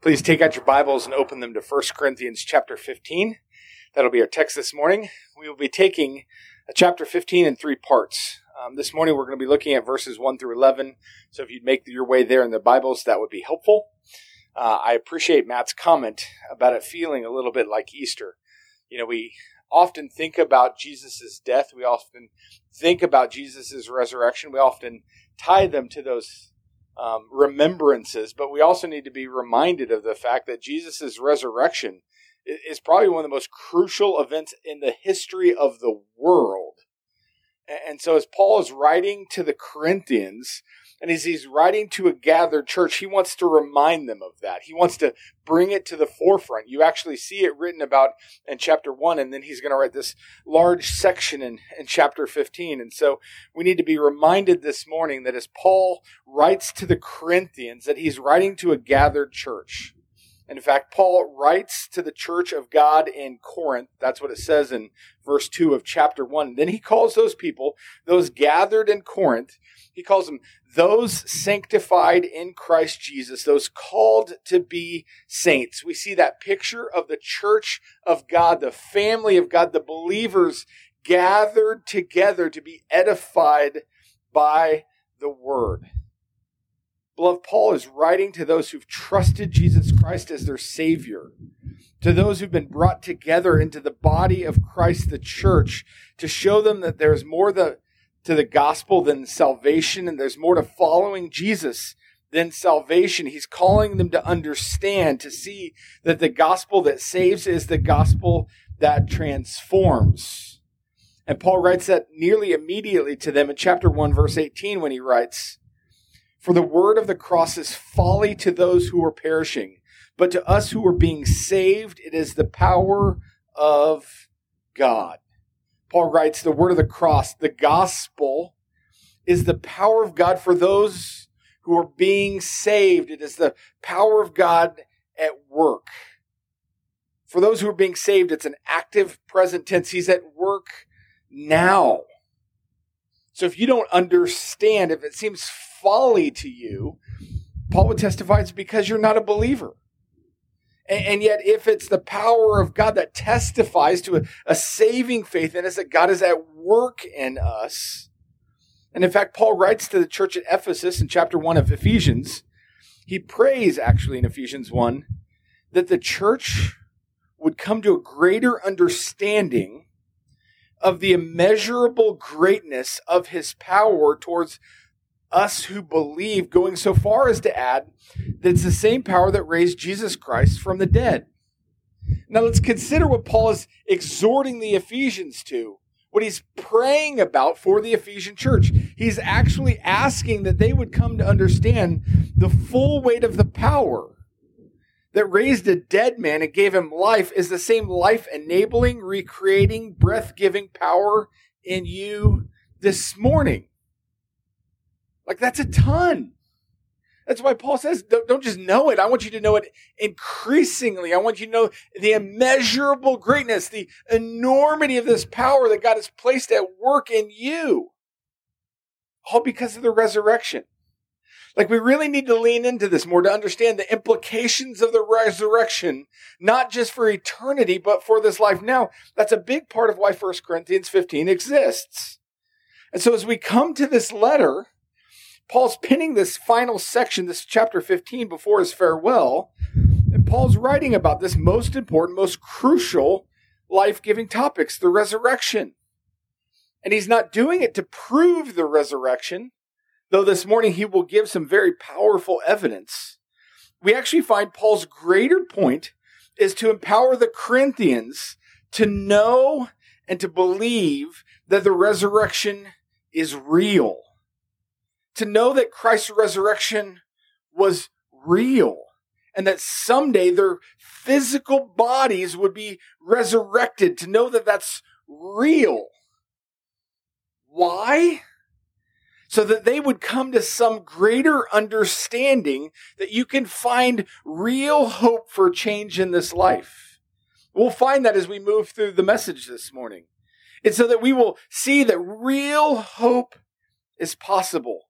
Please take out your Bibles and open them to 1 Corinthians chapter 15. That'll be our text this morning. We will be taking a chapter 15 in three parts. Um, this morning we're going to be looking at verses 1 through 11. So if you'd make your way there in the Bibles, that would be helpful. Uh, I appreciate Matt's comment about it feeling a little bit like Easter. You know, we often think about Jesus' death. We often think about Jesus' resurrection. We often tie them to those um, remembrances, but we also need to be reminded of the fact that Jesus' resurrection is probably one of the most crucial events in the history of the world. And so, as Paul is writing to the Corinthians, and as he's writing to a gathered church, he wants to remind them of that. He wants to bring it to the forefront. You actually see it written about in chapter one, and then he's going to write this large section in, in chapter 15. And so we need to be reminded this morning that as Paul writes to the Corinthians, that he's writing to a gathered church. In fact, Paul writes to the church of God in Corinth. That's what it says in verse 2 of chapter 1. then he calls those people, those gathered in Corinth, he calls them those sanctified in Christ Jesus, those called to be saints. We see that picture of the church of God, the family of God, the believers gathered together to be edified by the word. Beloved, Paul is writing to those who've trusted Jesus Christ as their Savior, to those who've been brought together into the body of Christ, the church, to show them that there's more the, to the gospel than salvation, and there's more to following Jesus than salvation. He's calling them to understand, to see that the gospel that saves is the gospel that transforms. And Paul writes that nearly immediately to them in chapter 1, verse 18, when he writes, For the word of the cross is folly to those who are perishing, but to us who are being saved, it is the power of God. Paul writes, the word of the cross, the gospel, is the power of God for those who are being saved. It is the power of God at work. For those who are being saved, it's an active present tense. He's at work now. So if you don't understand, if it seems folly to you, Paul would testify it's because you're not a believer. And, and, yet, if it's the power of God that testifies to a, a saving faith in us, that God is at work in us. And in fact, Paul writes to the church at Ephesus in chapter 1 of Ephesians. He prays, actually, in Ephesians 1, that the church would come to a greater understanding of the immeasurable greatness of his power towards us who believe, going so far as to add that it's the same power that raised Jesus Christ from the dead. Now let's consider what Paul is exhorting the Ephesians to, what he's praying about for the Ephesian church. He's actually asking that they would come to understand the full weight of the power that raised a dead man and gave him life is the same life enabling, recreating, breath giving power in you this morning. Like that's a ton. That's why Paul says, don't, don't, just know it. I want you to know it increasingly. I want you to know the immeasurable greatness, the enormity of this power that God has placed at work in you. All because of the resurrection. Like we really need to lean into this more to understand the implications of the resurrection, not just for eternity, but for this life now. That's a big part of why 1 Corinthians 15 exists. And so as we come to this letter, Paul's pinning this final section, this chapter 15, before his farewell. And Paul's writing about this most important, most crucial life giving topics, the resurrection. And he's not doing it to prove the resurrection, though this morning he will give some very powerful evidence. We actually find Paul's greater point is to empower the Corinthians to know and to believe that the resurrection is real to know that Christ's resurrection was real and that someday their physical bodies would be resurrected, to know that that's real. Why? So that they would come to some greater understanding that you can find real hope for change in this life. We'll find that as we move through the message this morning. It's so that we will see that real hope is possible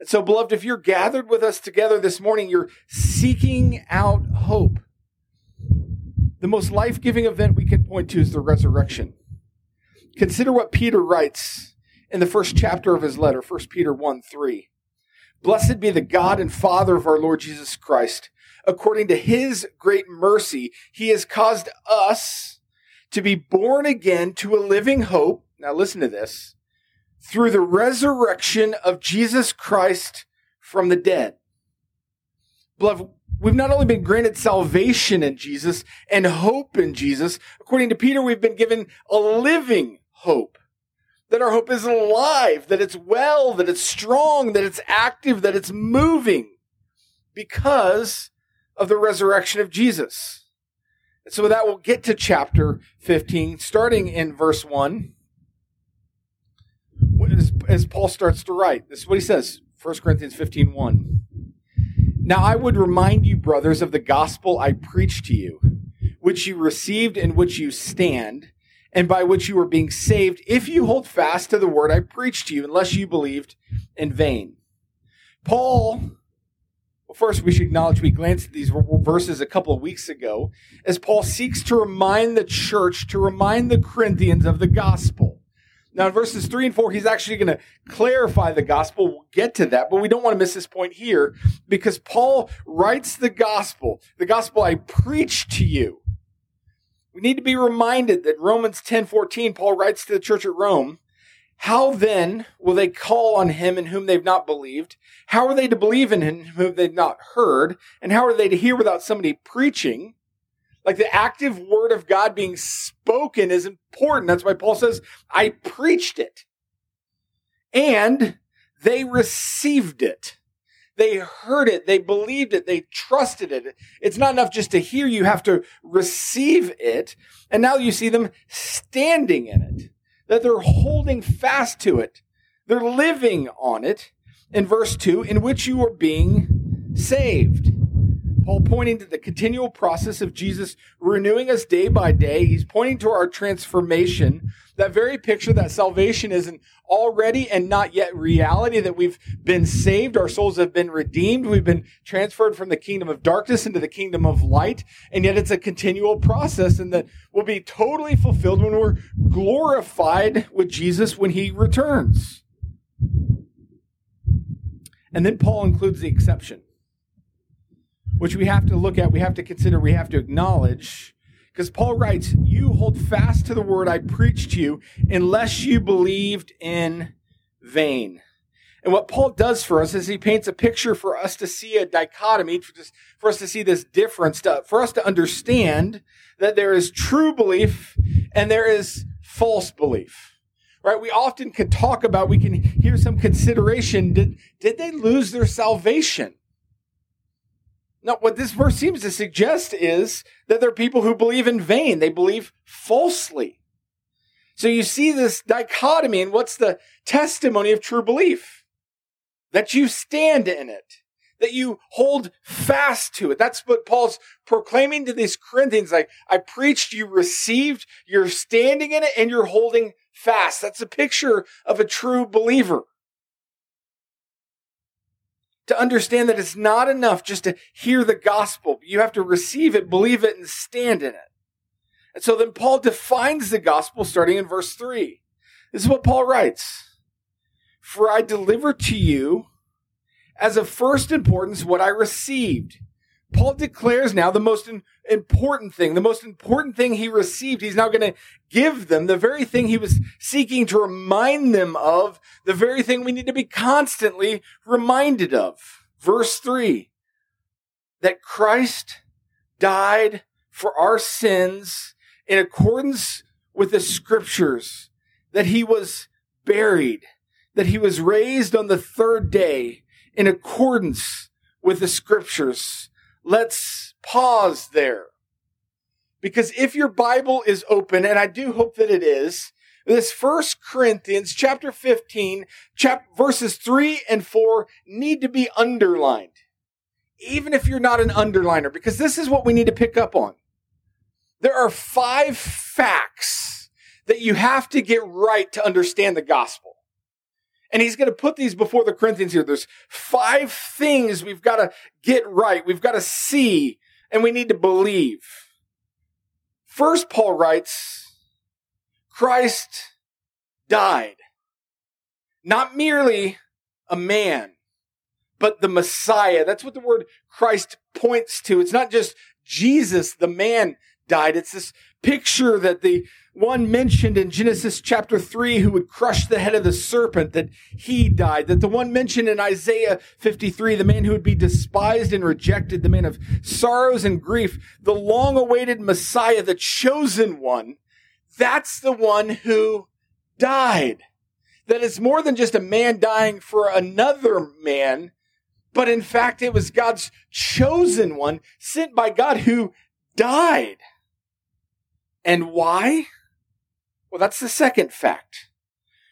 And so, beloved, if you're gathered with us together this morning, you're seeking out hope. The most life giving event we can point to is the resurrection. Consider what Peter writes in the first chapter of his letter, 1 Peter 1 3. Blessed be the God and Father of our Lord Jesus Christ. According to his great mercy, he has caused us to be born again to a living hope. Now, listen to this through the resurrection of Jesus Christ from the dead. Beloved, we've not only been granted salvation in Jesus and hope in Jesus, according to Peter, we've been given a living hope. That our hope is alive, that it's well, that it's strong, that it's active, that it's moving because of the resurrection of Jesus. And so with that, we'll get to chapter 15, starting in verse 1 as, Paul starts to write. This is what he says 1 Corinthians 15 1. Now I would remind you, brothers, of the gospel I preached to you, which you received and which you stand, and by which you are being saved, if you hold fast to the word I preached to you, unless you believed in vain. Paul, well, first we should acknowledge we glanced at these verses a couple of weeks ago, as Paul seeks to remind the church, to remind the Corinthians of the gospel. Now, in verses three and four, he's actually going to clarify the gospel. We'll get to that, but we don't want to miss this point here because Paul writes the gospel, the gospel I preach to you. We need to be reminded that Romans 10 14, Paul writes to the church at Rome, How then will they call on him in whom they've not believed? How are they to believe in him whom they've not heard? And how are they to hear without somebody preaching? Like the active word of God being spoken is important. That's why Paul says, I preached it. And they received it. They heard it. They believed it. They trusted it. It's not enough just to hear. You have to receive it. And now you see them standing in it, that they're holding fast to it. They're living on it. In verse two, in which you are being saved. Paul pointing to the continual process of Jesus renewing us day by day. He's pointing to our transformation. That very picture that salvation is an already and not yet reality, that we've been saved, our souls have been redeemed, we've been transferred from the kingdom of darkness into the kingdom of light, and yet it's a continual process and that will be totally fulfilled when we're glorified with Jesus when he returns. And then Paul includes the exception which we have to look at, we have to consider, we have to acknowledge. Because Paul writes, You hold fast to the word I preached to you, unless you believed in vain. And what Paul does for us is he paints a picture for us to see a dichotomy, for, us to see this difference, for us to understand that there is true belief and there is false belief. Right? We often can talk about, we can hear some consideration. Did, did they lose their salvation? Now, what this verse seems to suggest is that there are people who believe in vain. They believe falsely. So you see this dichotomy, and what's the testimony of true belief? That you stand in it, that you hold fast to it. That's what Paul's proclaiming to these Corinthians. Like, I preached, you received, you're standing in it, and you're holding fast. That's a picture of a true believer to understand that it's not enough just to hear the gospel. You have to receive it, believe it, and stand in it. And so then Paul defines the gospel starting in verse 3. This is what Paul writes For I delivered to you as of first importance what I received Paul declares now the most important thing, the most important thing he received. He's now going to give them the very thing he was seeking to remind them of, the very thing we need to be constantly reminded of. Verse three, that Christ died for our sins in accordance with the scriptures, that he was buried, that he was raised on the third day in accordance with the scriptures let's pause there. Because if your Bible is open, and I do hope that it is, this first Corinthians chapter 15, chap- verses 3 and 4 need to be underlined. Even if you're not an underliner, because this is what we need to pick up on. There are five facts that you have to get right to understand the gospel. And he's going to put these before the Corinthians here. There's five things we've got to get right. We've got to see and we need to believe. First, Paul writes, Christ died. Not merely a man, but the Messiah. That's what the word Christ points to. It's not just Jesus, the man, died. It's this picture that the one mentioned in Genesis chapter 3 who would crush the head of the serpent, that he died. That the one mentioned in Isaiah 53, the man who would be despised and rejected, the man of sorrows and grief, the long awaited Messiah, the chosen one, that's the one who died. That it's more than just a man dying for another man, but in fact, it was God's chosen one sent by God who died. And why? Well, that's the second fact.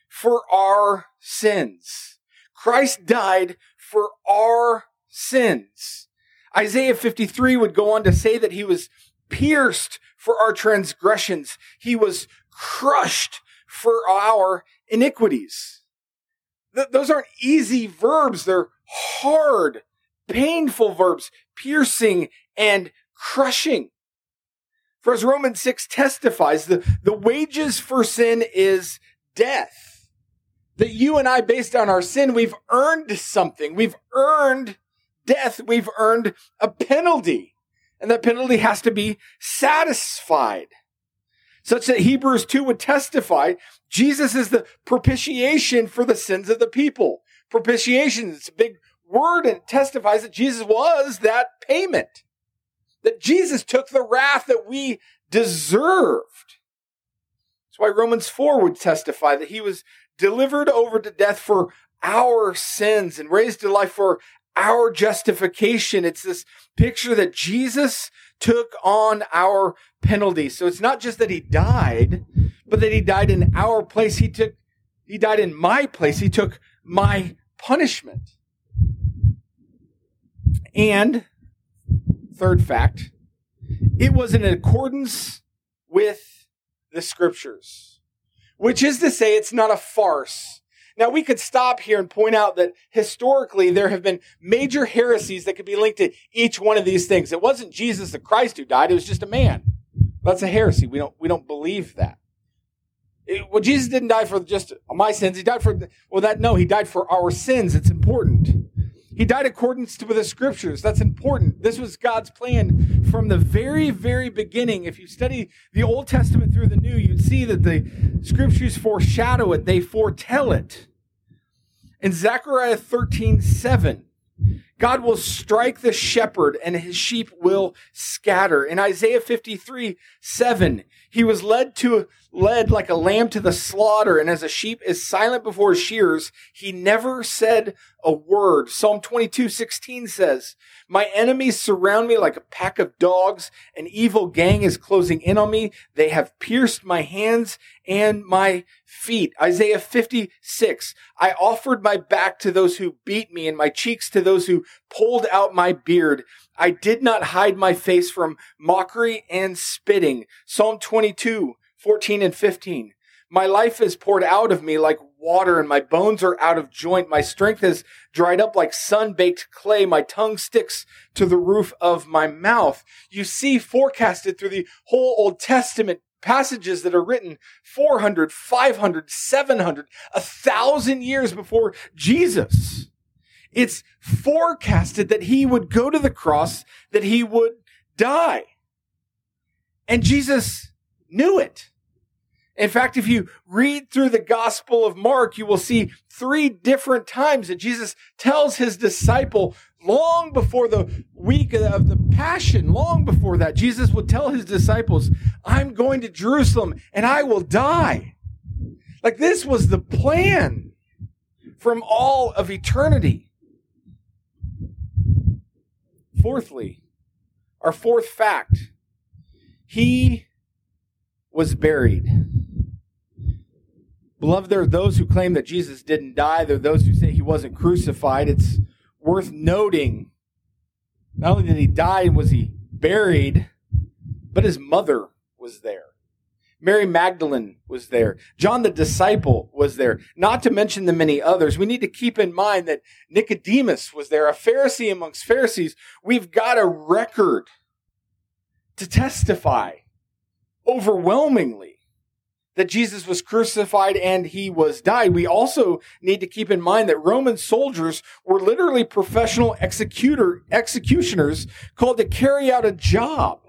For our sins. Christ died for our sins. Isaiah 53 would go on to say that he was pierced for our transgressions. He was crushed for our iniquities. Th- those aren't easy verbs. They're hard, painful verbs, piercing and crushing. For as Romans 6 testifies, the, the wages for sin is death. That you and I, based on our sin, we've earned something. We've earned death. We've earned a penalty. And that penalty has to be satisfied. Such that Hebrews 2 would testify Jesus is the propitiation for the sins of the people. Propitiation, it's a big word and testifies that Jesus was that payment that Jesus took the wrath that we deserved. That's why Romans 4 would testify that he was delivered over to death for our sins and raised to life for our justification. It's this picture that Jesus took on our penalty. So it's not just that he died, but that he died in our place. He took, he died in my place. He took my punishment. And third fact, it was in accordance with the scriptures, which is to say, it's not a farce. Now, we could stop here and point out that historically there have been major heresies that could be linked to each one of these things. It wasn't Jesus the Christ who died, it was just a man. That's a heresy. We don't, we don't believe that. It, well, Jesus didn't die for just my sins. He died for, well, that, no, he died for our sins. It's important. He died according to the scriptures. That's important. This was God's plan from the very, very beginning. If you study the Old Testament through the New, you'd see that the scriptures foreshadow it, they foretell it. In Zechariah 13, 7, God will strike the shepherd and his sheep will scatter. In Isaiah 53, 7, he was led to led like a lamb to the slaughter, and as a sheep is silent before shears, he never said a word. Psalm 22, 16 says, My enemies surround me like a pack of dogs. An evil gang is closing in on me. They have pierced my hands and my feet. Isaiah 56, I offered my back to those who beat me and my cheeks to those who pulled out my beard. I did not hide my face from mockery and spitting. Psalm 22, 14 and 15. My life is poured out of me like water, and my bones are out of joint. My strength is dried up like sun baked clay. My tongue sticks to the roof of my mouth. You see, forecasted through the whole Old Testament passages that are written 400, 500, 700, a thousand years before Jesus. It's forecasted that he would go to the cross, that he would die. And Jesus knew it. In fact, if you read through the Gospel of Mark, you will see three different times that Jesus tells his disciple long before the week of the Passion, long before that, Jesus would tell his disciples, I'm going to Jerusalem and I will die. Like this was the plan from all of eternity. Fourthly, our fourth fact, he was buried. Beloved, there are those who claim that Jesus didn't die. There are those who say he wasn't crucified. It's worth noting not only did he die and was he buried, but his mother was there. Mary Magdalene was there. John the disciple was there. Not to mention the many others. We need to keep in mind that Nicodemus was there, a Pharisee amongst Pharisees. We've got a record to testify overwhelmingly that Jesus was crucified and he was died. We also need to keep in mind that Roman soldiers were literally professional executor, executioners called to carry out a job.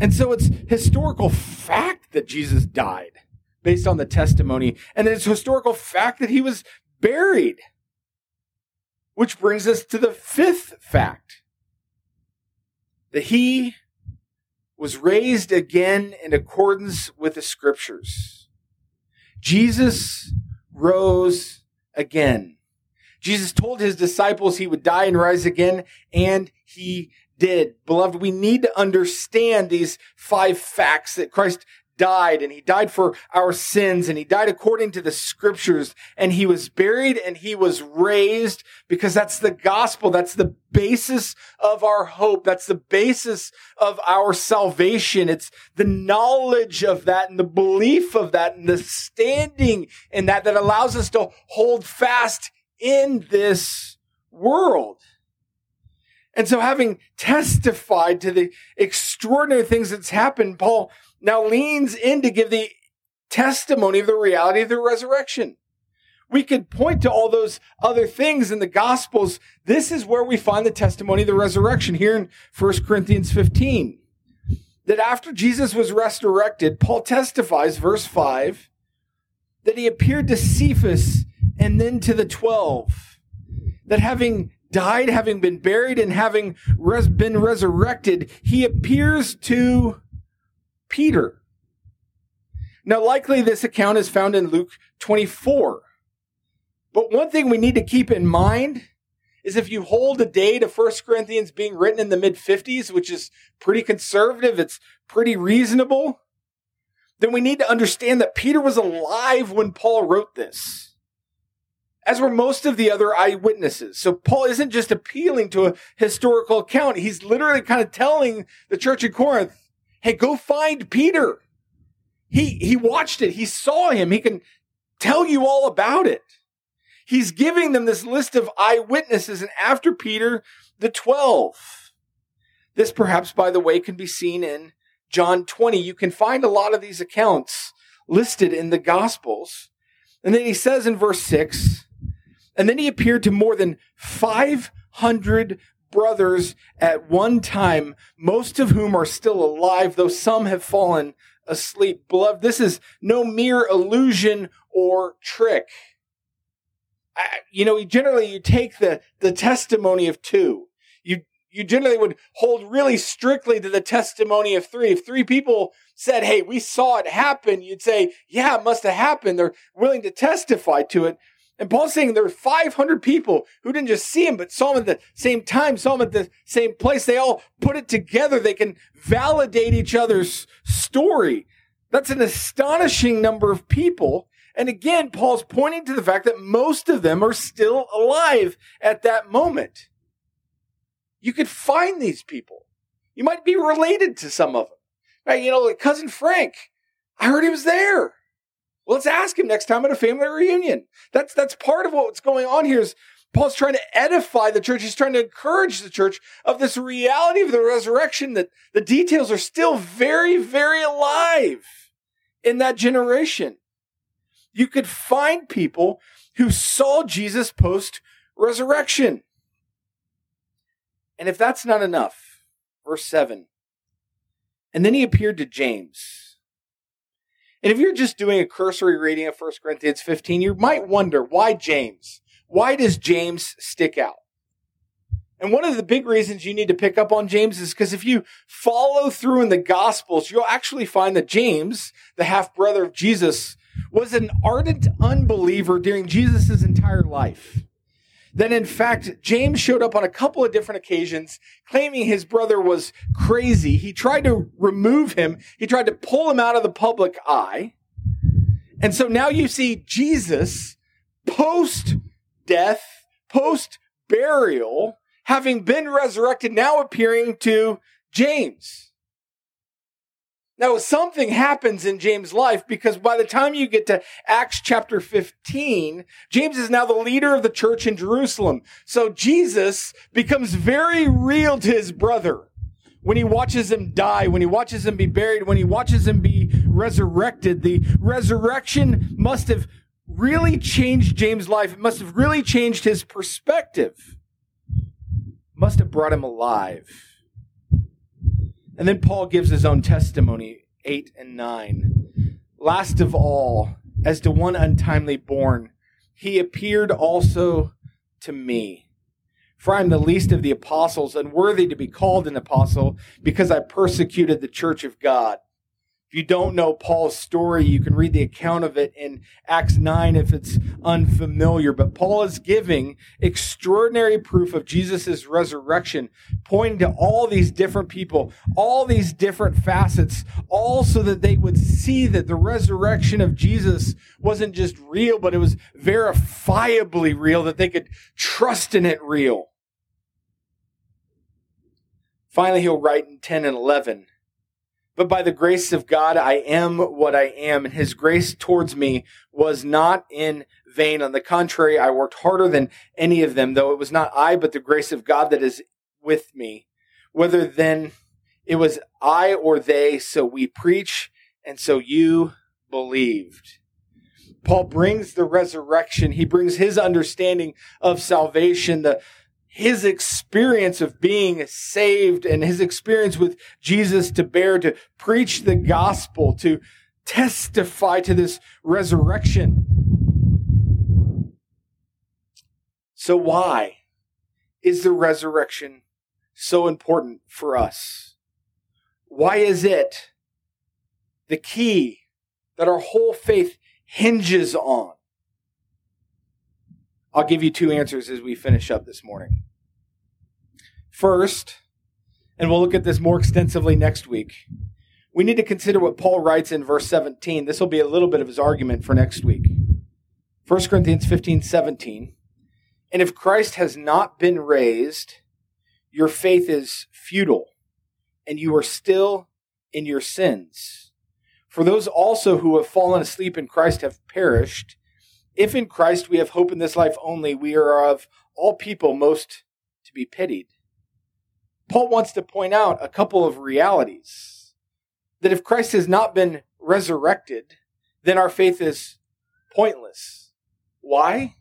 And so it's historical fact that Jesus died based on the testimony. And it's historical fact that he was buried. Which brings us to the fifth fact that he was raised again in accordance with the scriptures. Jesus rose again. Jesus told his disciples he would die and rise again, and he did. Beloved, we need to understand these five facts that Christ died and he died for our sins and he died according to the scriptures and he was buried and he was raised because that's the gospel. That's the basis of our hope. That's the basis of our salvation. It's the knowledge of that and the belief of that and the standing in that that allows us to hold fast in this world. And so having testified to the extraordinary things that's happened, Paul now leans in to give the testimony of the reality of the resurrection. We could point to all those other things in the gospels. This is where we find the testimony of the resurrection here in 1 Corinthians 15. That after Jesus was resurrected, Paul testifies, verse 5, that he appeared to Cephas and then to the 12. That having died, having been buried, and having res- been resurrected, he appears to Peter. Now, likely this account is found in Luke 24. But one thing we need to keep in mind is if you hold a date of 1 Corinthians being written in the mid 50s, which is pretty conservative, it's pretty reasonable, then we need to understand that Peter was alive when Paul wrote this as were most of the other eyewitnesses. So Paul isn't just appealing to a historical account. He's literally kind of telling the church in Corinth, hey, go find Peter. He, he watched it. He saw him. He can tell you all about it. He's giving them this list of eyewitnesses and after Peter, the 12. This perhaps, by the way, can be seen in John 20. You can find a lot of these accounts listed in the Gospels. And then he says in verse 6, and then he appeared to more than 500 brothers at one time, most of whom are still alive, though some have fallen asleep. Beloved, this is no mere illusion or trick. I, you know, generally you take the, the testimony of two. You, you generally would hold really strictly to the testimony of three. If three people said, Hey, we saw it happen, you'd say, Yeah, it must have happened. They're willing to testify to it. And Paul's saying there were 500 people who didn't just see him, but saw him at the same time, saw him at the same place. They all put it together. They can validate each other's story. That's an astonishing number of people. And again, Paul's pointing to the fact that most of them are still alive at that moment. You could find these people. You might be related to some of them. Right? You know, like cousin Frank. I heard he was there. Well, let's ask him next time at a family reunion. That's that's part of what's going on here is Paul's trying to edify the church. He's trying to encourage the church of this reality of the resurrection that the details are still very, very alive in that generation. You could find people who saw Jesus post resurrection. And if that's not enough, verse 7 And then he appeared to James and if you're just doing a cursory reading of 1 Corinthians 15, you might wonder why James? Why does James stick out? And one of the big reasons you need to pick up on James is because if you follow through in the Gospels, you'll actually find that James, the half brother of Jesus, was an ardent unbeliever during Jesus' entire life that in fact James showed up on a couple of different occasions claiming his brother was crazy. He tried to remove him. He tried to pull him out of the public eye. And so now you see Jesus post death, post burial, having been resurrected, now appearing to James. Now, something happens in James' life because by the time you get to Acts chapter 15, James is now the leader of the church in Jerusalem. So Jesus becomes very real to his brother when he watches him die, when he watches him be buried, when he watches him be resurrected. The resurrection must have really changed James' life. It must have really changed his perspective. Must have brought him alive. And then Paul gives his own testimony, 8 and 9. Last of all, as to one untimely born, he appeared also to me. For I am the least of the apostles, unworthy to be called an apostle, because I persecuted the church of God. If you don't know Paul's story, you can read the account of it in Acts 9 if it's unfamiliar. But Paul is giving extraordinary proof of Jesus' resurrection, pointing to all these different people, all these different facets, all so that they would see that the resurrection of Jesus wasn't just real, but it was verifiably real, that they could trust in it real. Finally, he'll write in 10 and 11 but by the grace of God, I am what I am, and his grace towards me was not in vain. On the contrary, I worked harder than any of them, though it was not I, but the grace of God that is with me. Whether then it was I or they, so we preach, and so you believed. Paul brings the resurrection. He brings his understanding of salvation, the, his experience of being saved and his experience with Jesus to bear, to preach the gospel, to testify to this resurrection. So, why is the resurrection so important for us? Why is it the key that our whole faith hinges on? I'll give you two answers as we finish up this morning. First, and we'll look at this more extensively next week, we need to consider what Paul writes in verse 17. This will be a little bit of his argument for next week. 1 Corinthians 15 17. And if Christ has not been raised, your faith is futile, and you are still in your sins. For those also who have fallen asleep in Christ have perished. If in Christ we have hope in this life only, we are of all people most to be pitied. Paul wants to point out a couple of realities. That if Christ has not been resurrected, then our faith is pointless. Why?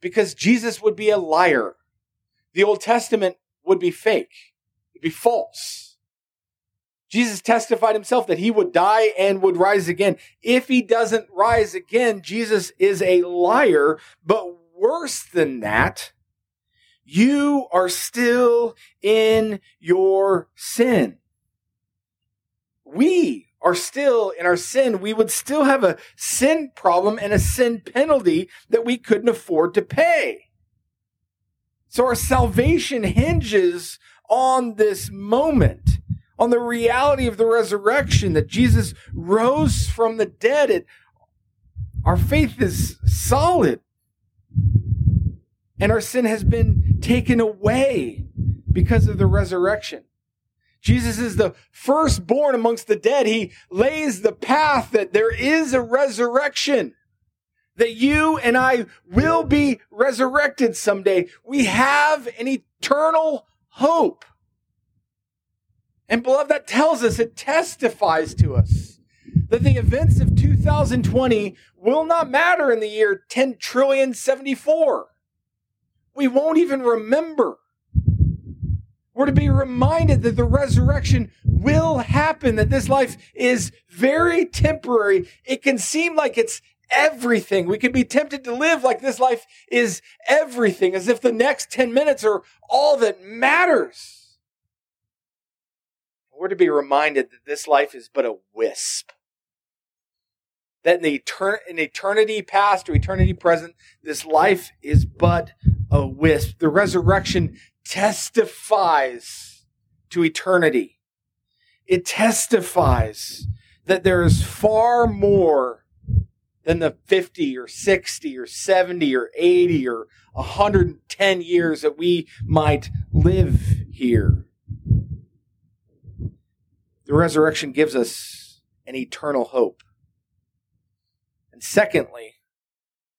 Because Jesus would be a liar. The Old Testament would be fake, it'd be false. Jesus testified himself that he would die and would rise again. If he doesn't rise again, Jesus is a liar. But worse than that, you are still in your sin. We are still in our sin. We would still have a sin problem and a sin penalty that we couldn't afford to pay. So our salvation hinges on this moment on the reality of the resurrection, that Jesus rose from the dead. It, our faith is solid. And our sin has been taken away because of the resurrection. Jesus is the firstborn amongst the dead. He lays the path that there is a resurrection, that you and I will be resurrected someday. We have an eternal hope. And beloved, that tells us, it testifies to us that the events of 2020 will not matter in the year 10 trillion 74. We won't even remember. We're to be reminded that the resurrection will happen, that this life is very temporary. It can seem like it's everything. We can be tempted to live like this life is everything, as if the next 10 minutes are all that matters. We're to be reminded that this life is but a wisp. That in, etern- in eternity past or eternity present, this life is but a wisp. The resurrection testifies to eternity. It testifies that there is far more than the 50 or 60 or 70 or 80 or 110 years that we might live here. The resurrection gives us an eternal hope. And secondly,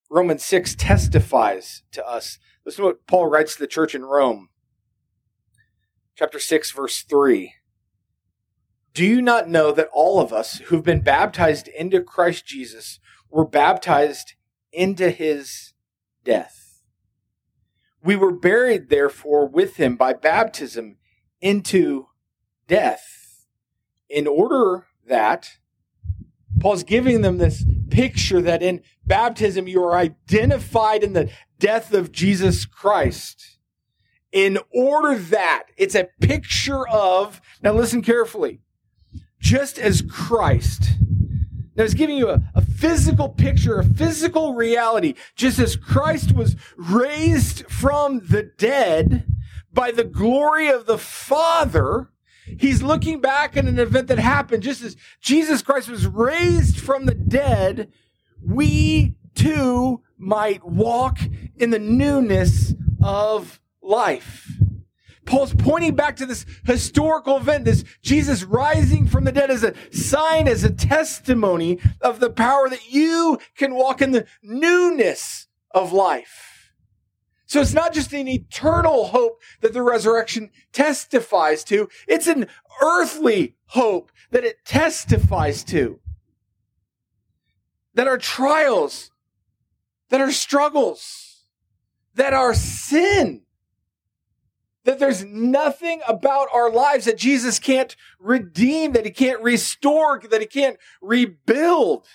Romans 6 testifies to us. Listen to what Paul writes to the church in Rome. Chapter 6, verse 3. Do you not know that all of us who've been baptized into Christ Jesus were baptized into his death? We were buried, therefore, with him by baptism into death, in order that Paul's giving them this picture that in baptism you are identified in the death of Jesus Christ. In order that it's a picture of, now listen carefully, just as Christ, now it's giving you a, a physical picture, a physical reality, just as Christ was raised from the dead by the glory of the Father, He's looking back at an event that happened just as Jesus Christ was raised from the dead. We too might walk in the newness of life. Paul's pointing back to this historical event, this Jesus rising from the dead as a sign, as a testimony of the power that you can walk in the newness of life. So it's not just an eternal hope that the resurrection testifies to, it's an earthly hope that it testifies to. That our trials, that our struggles, that our sin, that there's nothing about our lives that Jesus can't redeem, that he can't restore, that he can't rebuild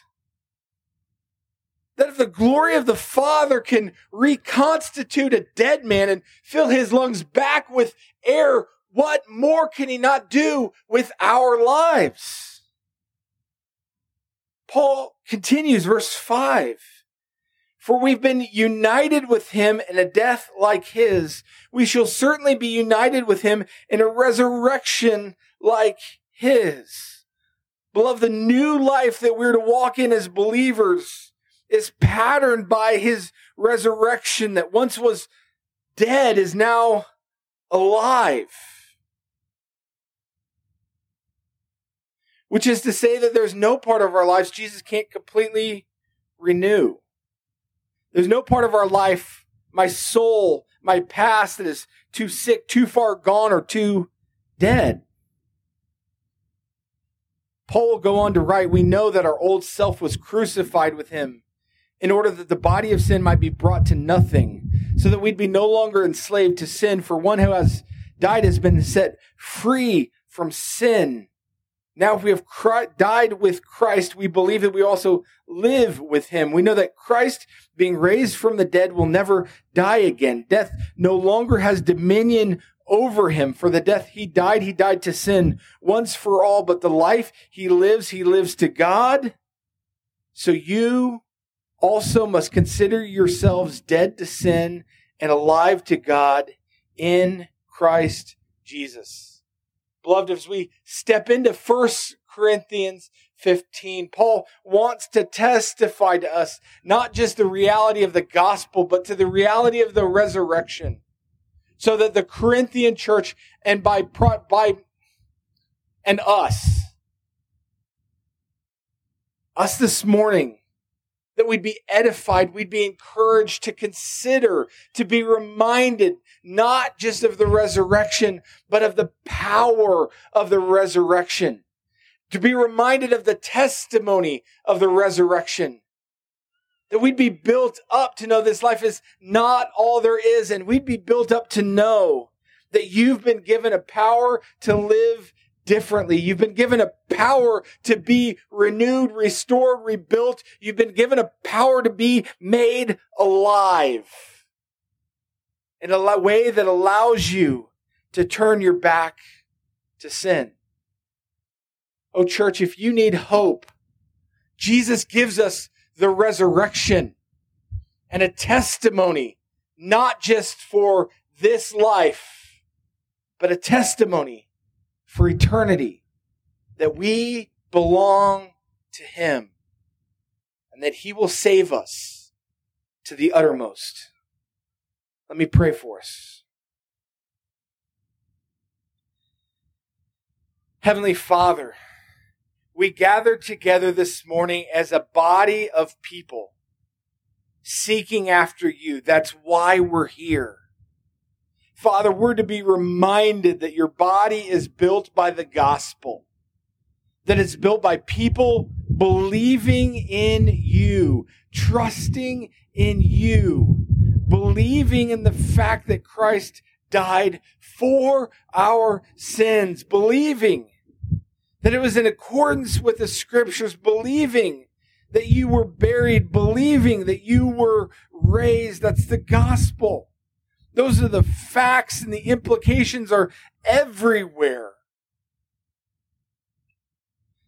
that if the glory of the Father can reconstitute a dead man and fill his lungs back with air, what more can he not do with our lives? Paul continues, verse 5 For we've been united with him in a death like his. We shall certainly be united with him in a resurrection like his. Beloved, the new life that we're to walk in as believers is patterned by his resurrection that once was dead is now alive. Which is to say that there's no part of our lives Jesus can't completely renew. There's no part of our life, my soul, my past that is too sick, too far gone, or too dead. Paul will go on to write, We know that our old self was crucified with him in order that the body of sin might be brought to nothing, so that we'd be no longer enslaved to sin. For one who has died has been set free from sin. Now, if we have died with Christ, we believe that we also live with him. We know that Christ, being raised from the dead, will never die again. Death no longer has dominion over him. For the death he died, he died to sin once for all, but the life he lives, he lives to God. So you also must consider yourselves dead to sin and alive to God in Christ Jesus. Beloved, as we step into 1 Corinthians 15, Paul wants to testify to us not just the reality of the gospel, but to the reality of the resurrection. So that the Corinthian church and by, by, and us, us this morning, that we'd be edified, we'd be encouraged to consider, to be reminded not just of the resurrection, but of the power of the resurrection. To be reminded of the testimony of the resurrection. That we'd be built up to know this life is not all there is, and we'd be built up to know that you've been given a power to live differently. You've been given a power to be renewed, restored, rebuilt. You've been given a power to be made alive in a way that allows you to turn your back to sin. Oh, church, if you need hope, Jesus gives us the resurrection and a testimony, not just for this life, but a testimony for eternity, that we belong to Him, and that He will save us to the uttermost. Let me pray for us. Heavenly Father, we gather together this morning as a body of people seeking after you. That's why we're here. Father, we're to be reminded that your body is built by the gospel, that it's built by people believing in you, trusting in you, believing in the fact that Christ died for our sins, believing that it was in accordance with the scriptures, believing that you were buried, believing that you were raised. That's the gospel. Those are the facts and the implications are everywhere.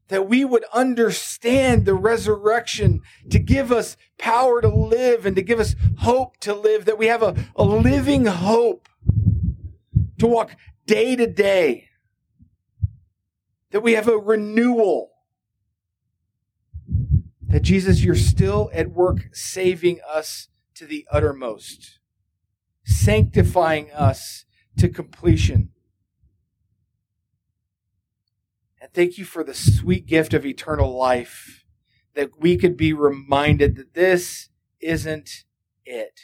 That we would understand the resurrection to give us power to live and to give us hope to live, that we have a, a living hope to walk day to day that we have a renewal. That Jesus, you're still at work saving us to the uttermost, sanctifying us to completion. And thank you for the sweet gift of eternal life, that we could be reminded that this isn't it.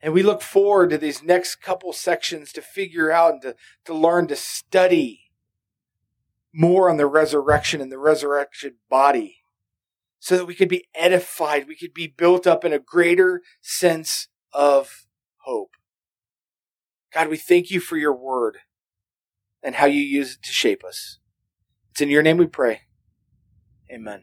And we look forward to these next couple sections to figure out and to, to learn to study more on the resurrection and the resurrection body so that we could be edified, we could be built up in a greater sense of hope. God, we thank you for your word and how you use it to shape us. It's in your name we pray. Amen.